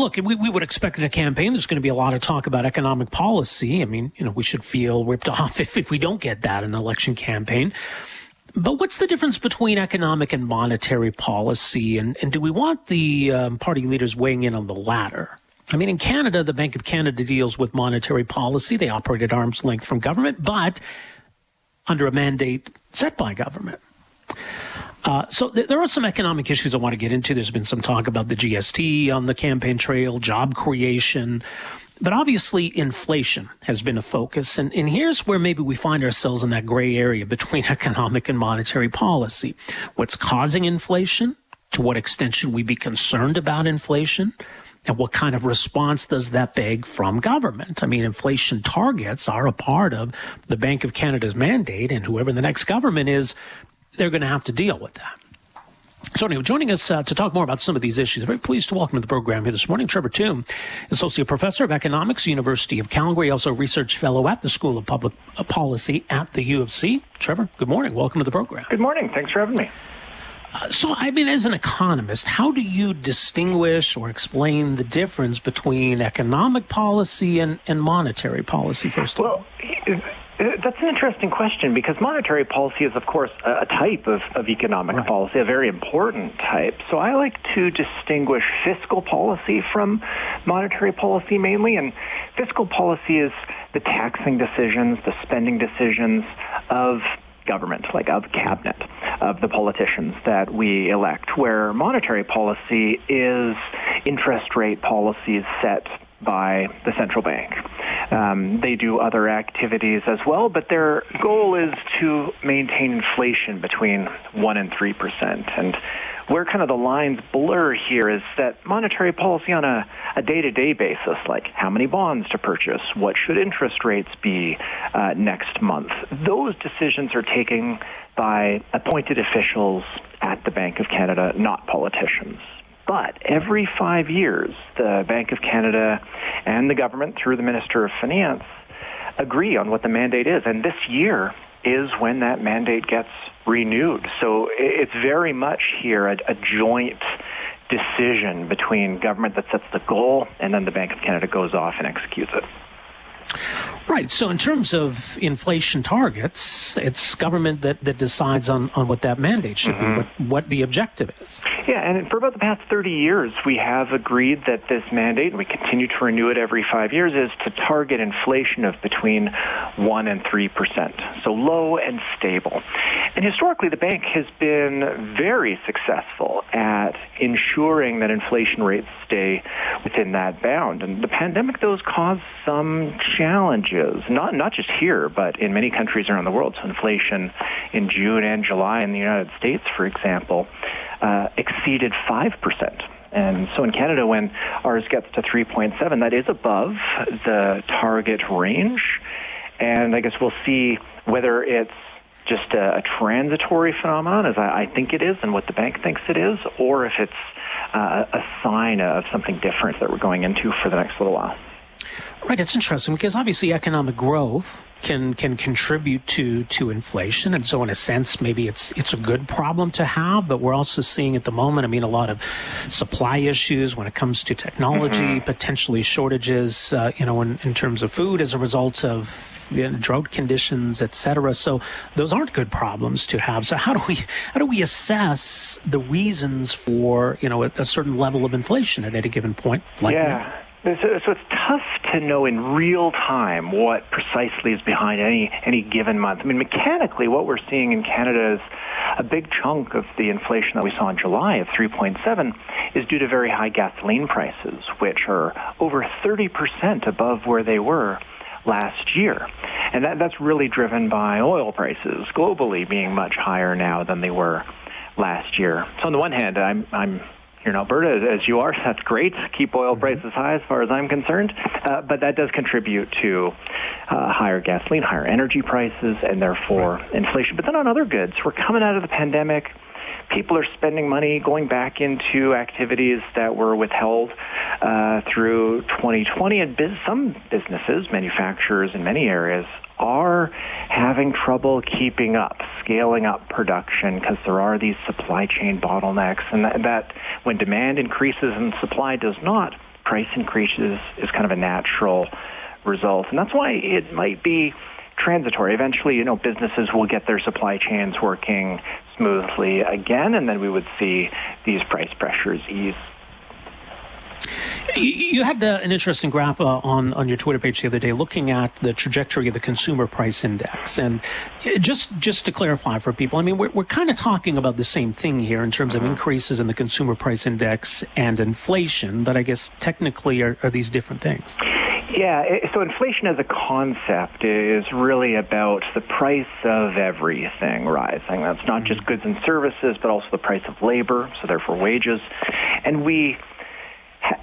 look, we, we would expect in a campaign there's going to be a lot of talk about economic policy. I mean, you know, we should feel ripped off if, if we don't get that in an election campaign. But what's the difference between economic and monetary policy? And, and do we want the um, party leaders weighing in on the latter? I mean, in Canada, the Bank of Canada deals with monetary policy. They operate at arm's length from government, but under a mandate set by government. Uh, so th- there are some economic issues I want to get into. There's been some talk about the GST on the campaign trail, job creation, but obviously inflation has been a focus. And, and here's where maybe we find ourselves in that gray area between economic and monetary policy. What's causing inflation? To what extent should we be concerned about inflation? And what kind of response does that beg from government? I mean, inflation targets are a part of the Bank of Canada's mandate, and whoever the next government is, they're going to have to deal with that. So anyway, joining us uh, to talk more about some of these issues, I'm very pleased to welcome to the program here this morning Trevor Tombe, Associate Professor of Economics, University of Calgary, also Research Fellow at the School of Public Policy at the U of C. Trevor, good morning. Welcome to the program. Good morning. Thanks for having me. Uh, so, I mean, as an economist, how do you distinguish or explain the difference between economic policy and, and monetary policy, first of all? That's an interesting question because monetary policy is, of course, a type of, of economic right. policy, a very important type. So I like to distinguish fiscal policy from monetary policy mainly. And fiscal policy is the taxing decisions, the spending decisions of government, like of cabinet, of the politicians that we elect, where monetary policy is interest rate policies set by the central bank. Um, they do other activities as well, but their goal is to maintain inflation between 1 and 3%. And where kind of the lines blur here is that monetary policy on a, a day-to-day basis, like how many bonds to purchase, what should interest rates be uh, next month, those decisions are taken by appointed officials at the Bank of Canada, not politicians. But every five years, the Bank of Canada and the government, through the Minister of Finance, agree on what the mandate is. And this year is when that mandate gets renewed. So it's very much here a, a joint decision between government that sets the goal and then the Bank of Canada goes off and executes it. Right. So, in terms of inflation targets, it's government that, that decides on, on what that mandate should mm-hmm. be, what, what the objective is. Yeah, and for about the past 30 years, we have agreed that this mandate, and we continue to renew it every five years, is to target inflation of between 1 and 3%. So low and stable. And historically, the bank has been very successful at ensuring that inflation rates stay within that bound. And the pandemic, those caused some challenges, not, not just here, but in many countries around the world. So inflation in June and July in the United States, for example, uh, exceeded 5%. And so in Canada, when ours gets to 3.7, that is above the target range. And I guess we'll see whether it's just a, a transitory phenomenon, as I, I, think it is, and what the bank thinks it is, or if it's uh, a sign of something different that we're going into for the next little while. Right, it's interesting because obviously economic growth can can contribute to to inflation, and so in a sense, maybe it's it's a good problem to have. But we're also seeing at the moment, I mean, a lot of supply issues when it comes to technology, mm-hmm. potentially shortages, uh, you know, in, in terms of food as a result of you know, drought conditions, et cetera. So those aren't good problems to have. So how do we how do we assess the reasons for you know a, a certain level of inflation at any given point? Like yeah. That? So, it's tough to know in real time what precisely is behind any any given month. I mean, mechanically, what we're seeing in Canada is a big chunk of the inflation that we saw in July of 3.7 is due to very high gasoline prices, which are over 30% above where they were last year. And that, that's really driven by oil prices globally being much higher now than they were last year. So on the one hand, I'm, I'm here in Alberta as you are. That's great. Keep oil mm-hmm. prices high as far as I'm concerned. Uh, but that does contribute to uh, higher gasoline, higher energy prices, and therefore inflation. But then on other goods, we're coming out of the pandemic. People are spending money going back into activities that were withheld uh, through 2020. And biz- some businesses, manufacturers in many areas, are having trouble keeping up, scaling up production because there are these supply chain bottlenecks and that, that when demand increases and supply does not, price increases is kind of a natural result. And that's why it might be transitory. Eventually, you know, businesses will get their supply chains working smoothly again, and then we would see these price pressures ease. You had the, an interesting graph uh, on, on your Twitter page the other day looking at the trajectory of the consumer price index. And uh, just, just to clarify for people, I mean, we're, we're kind of talking about the same thing here in terms of mm-hmm. increases in the consumer price index and inflation, but I guess technically are, are these different things? Yeah, so inflation as a concept is really about the price of everything rising. That's not just mm-hmm. goods and services, but also the price of labor, so therefore wages. And we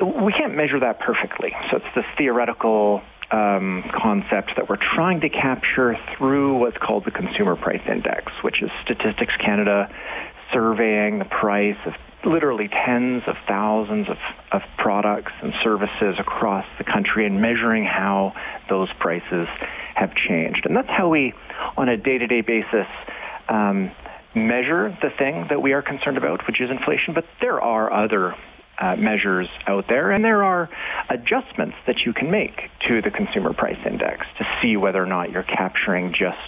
we can't measure that perfectly. So it's this theoretical um, concept that we're trying to capture through what's called the Consumer Price Index, which is Statistics Canada surveying the price of literally tens of thousands of, of products and services across the country and measuring how those prices have changed. And that's how we, on a day-to-day basis, um, measure the thing that we are concerned about, which is inflation. But there are other uh, measures out there, and there are adjustments that you can make to the consumer price index to see whether or not you're capturing just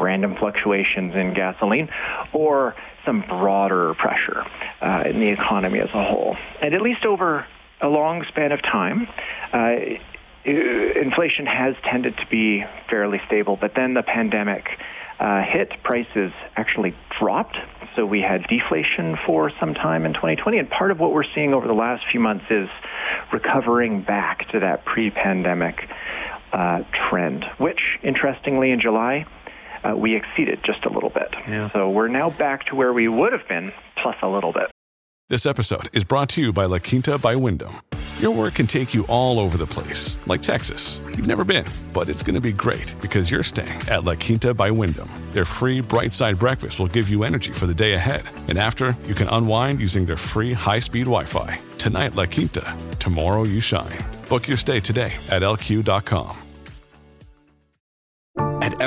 random fluctuations in gasoline or some broader pressure uh, in the economy as a whole. And at least over a long span of time, uh, inflation has tended to be fairly stable, but then the pandemic uh, hit, prices actually dropped. So we had deflation for some time in 2020. And part of what we're seeing over the last few months is recovering back to that pre-pandemic uh, trend, which interestingly in July, uh, we exceeded just a little bit. Yeah. So we're now back to where we would have been, plus a little bit. This episode is brought to you by La Quinta by Wyndham. Your work can take you all over the place, like Texas. You've never been, but it's going to be great because you're staying at La Quinta by Wyndham. Their free bright side breakfast will give you energy for the day ahead. And after, you can unwind using their free high speed Wi Fi. Tonight, La Quinta. Tomorrow, you shine. Book your stay today at lq.com.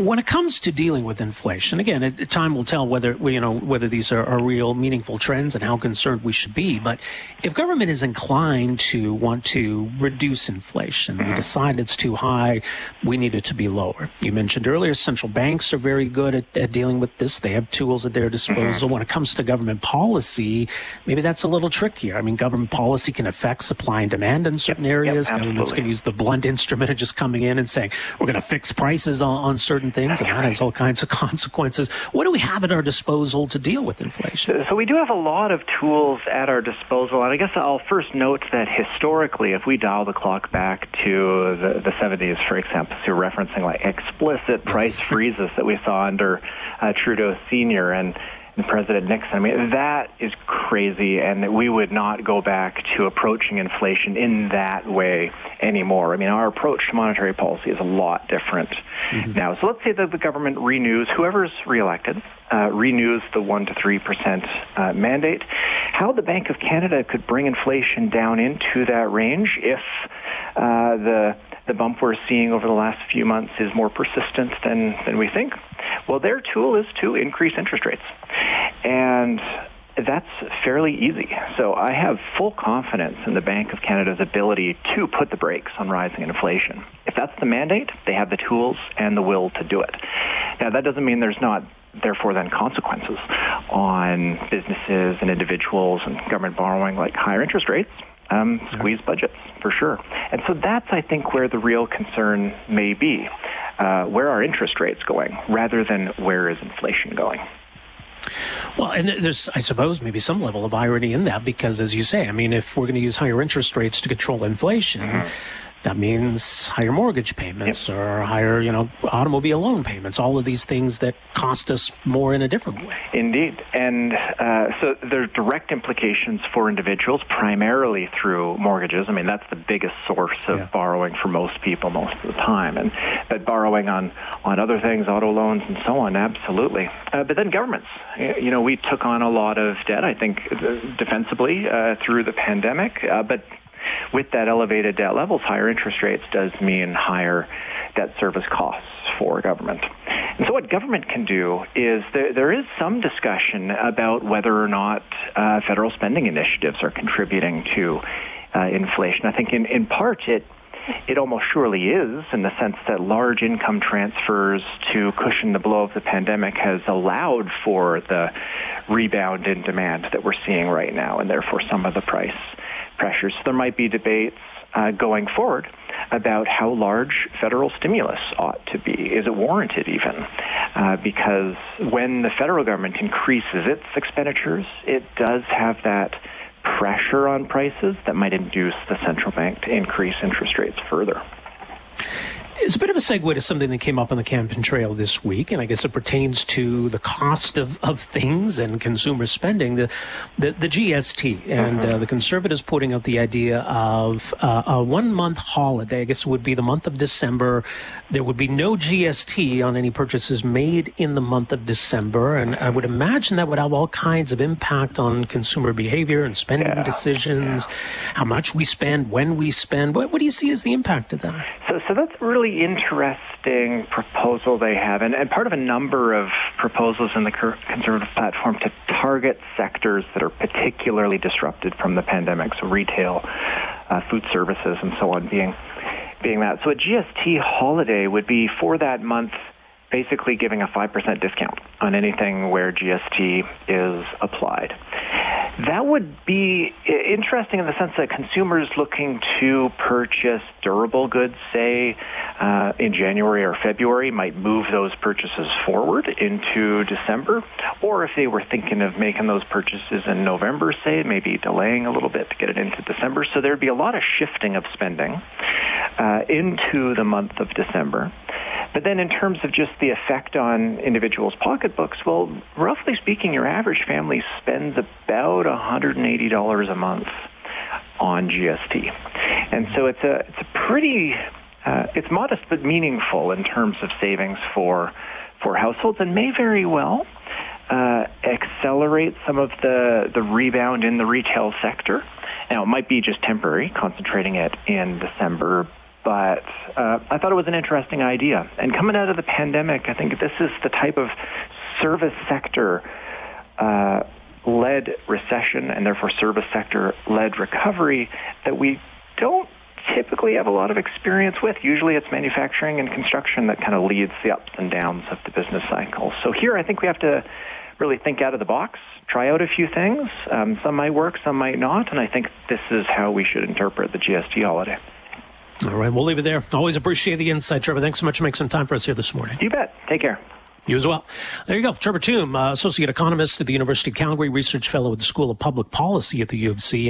When it comes to dealing with inflation, again, it, time will tell whether you know whether these are, are, real, meaningful trends and how concerned we should be. But if government is inclined to want to reduce inflation, we mm-hmm. decide it's too high, we need it to be lower. You mentioned earlier, central banks are very good at, at dealing with this; they have tools at their disposal. Mm-hmm. When it comes to government policy, maybe that's a little trickier. I mean, government policy can affect supply and demand in certain yep, areas. Yep, Governments can use the blunt instrument of just coming in and saying we're going to fix prices on, on certain certain things, and that has all kinds of consequences. What do we have at our disposal to deal with inflation? So we do have a lot of tools at our disposal, and I guess I'll first note that historically, if we dial the clock back to the, the 70s, for example, so you're referencing like explicit price freezes that we saw under uh, Trudeau Sr. and and President Nixon. I mean, that is crazy, and we would not go back to approaching inflation in that way anymore. I mean, our approach to monetary policy is a lot different mm-hmm. now. So let's say that the government renews, whoever's reelected, uh, renews the 1 to 3% uh, mandate. How the Bank of Canada could bring inflation down into that range if uh, the the bump we're seeing over the last few months is more persistent than, than we think. Well, their tool is to increase interest rates. And that's fairly easy. So I have full confidence in the Bank of Canada's ability to put the brakes on rising inflation. If that's the mandate, they have the tools and the will to do it. Now, that doesn't mean there's not therefore then consequences on businesses and individuals and government borrowing like higher interest rates um, squeeze budgets for sure. And so that's, I think, where the real concern may be. Uh, where are interest rates going rather than where is inflation going? Well, and there's, I suppose, maybe some level of irony in that because, as you say, I mean, if we're going to use higher interest rates to control inflation, mm-hmm that means higher mortgage payments Yep. or higher, you know, automobile loan payments, all of these things that cost us more in a different way. Indeed. And uh, so there are direct implications for individuals, primarily through mortgages. I mean, that's the biggest source of Yeah. borrowing for most people most of the time. And but borrowing on, on other things, auto loans and so on, absolutely. Uh, but then governments. You know, we took on a lot of debt, I think, uh, defensively uh, through the pandemic. Uh, but with that elevated debt levels, higher interest rates does mean higher debt service costs for government. And so what government can do is there, there is some discussion about whether or not uh, federal spending initiatives are contributing to uh, inflation. I think in, in part it it almost surely is in the sense that large income transfers to cushion the blow of the pandemic has allowed for the rebound in demand that we're seeing right now and therefore some of the price pressures. There might be debates uh, going forward about how large federal stimulus ought to be. Is it warranted even? Uh, because when the federal government increases its expenditures, it does have that pressure on prices that might induce the central bank to increase interest rates further. It's a bit of a segue to something that came up on the campaign trail this week, and I guess it pertains to the cost of, of things and consumer spending, the the, the GST. And uh, the Conservatives putting out the idea of uh, a one month holiday. I guess it would be the month of December. There would be no GST on any purchases made in the month of December. And I would imagine that would have all kinds of impact on consumer behavior and spending Yeah. decisions, how much we spend, when we spend. What, what do you see as the impact of that? So, so that's a really interesting proposal they have, and, and part of a number of proposals in the conservative platform to target sectors that are particularly disrupted from the pandemic, so retail, uh, food services, and so on being being that. So a GST holiday would be for that month basically giving a 5% discount on anything where GST is applied. That would be interesting in the sense that consumers looking to purchase durable goods, say, uh, in January or February, might move those purchases forward into December. Or if they were thinking of making those purchases in November, say, maybe delaying a little bit to get it into December. So there'd be a lot of shifting of spending uh, into the month of December. But then in terms of just the effect on individuals' pocketbooks, well, roughly speaking, your average family spends about $180 a month on GST. And so it's a, it's a pretty, uh, it's modest but meaningful in terms of savings for, for households and may very well uh, accelerate some of the, the rebound in the retail sector. Now, it might be just temporary, concentrating it in December, but uh, I thought it was an interesting idea. And coming out of the pandemic, I think this is the type of service sector uh, led recession and therefore service sector led recovery that we don't typically have a lot of experience with. Usually it's manufacturing and construction that kind of leads the ups and downs of the business cycle. So here I think we have to really think out of the box, try out a few things. Um, some might work, some might not, and I think this is how we should interpret the GST holiday. All right, we'll leave it there. Always appreciate the insight, Trevor. Thanks so much for making some time for us here this morning. You bet. Take care. You as well. There you go. Trevor Tombe, uh, Associate Economist at the University of Calgary, Research Fellow at the School of Public Policy at the U of C.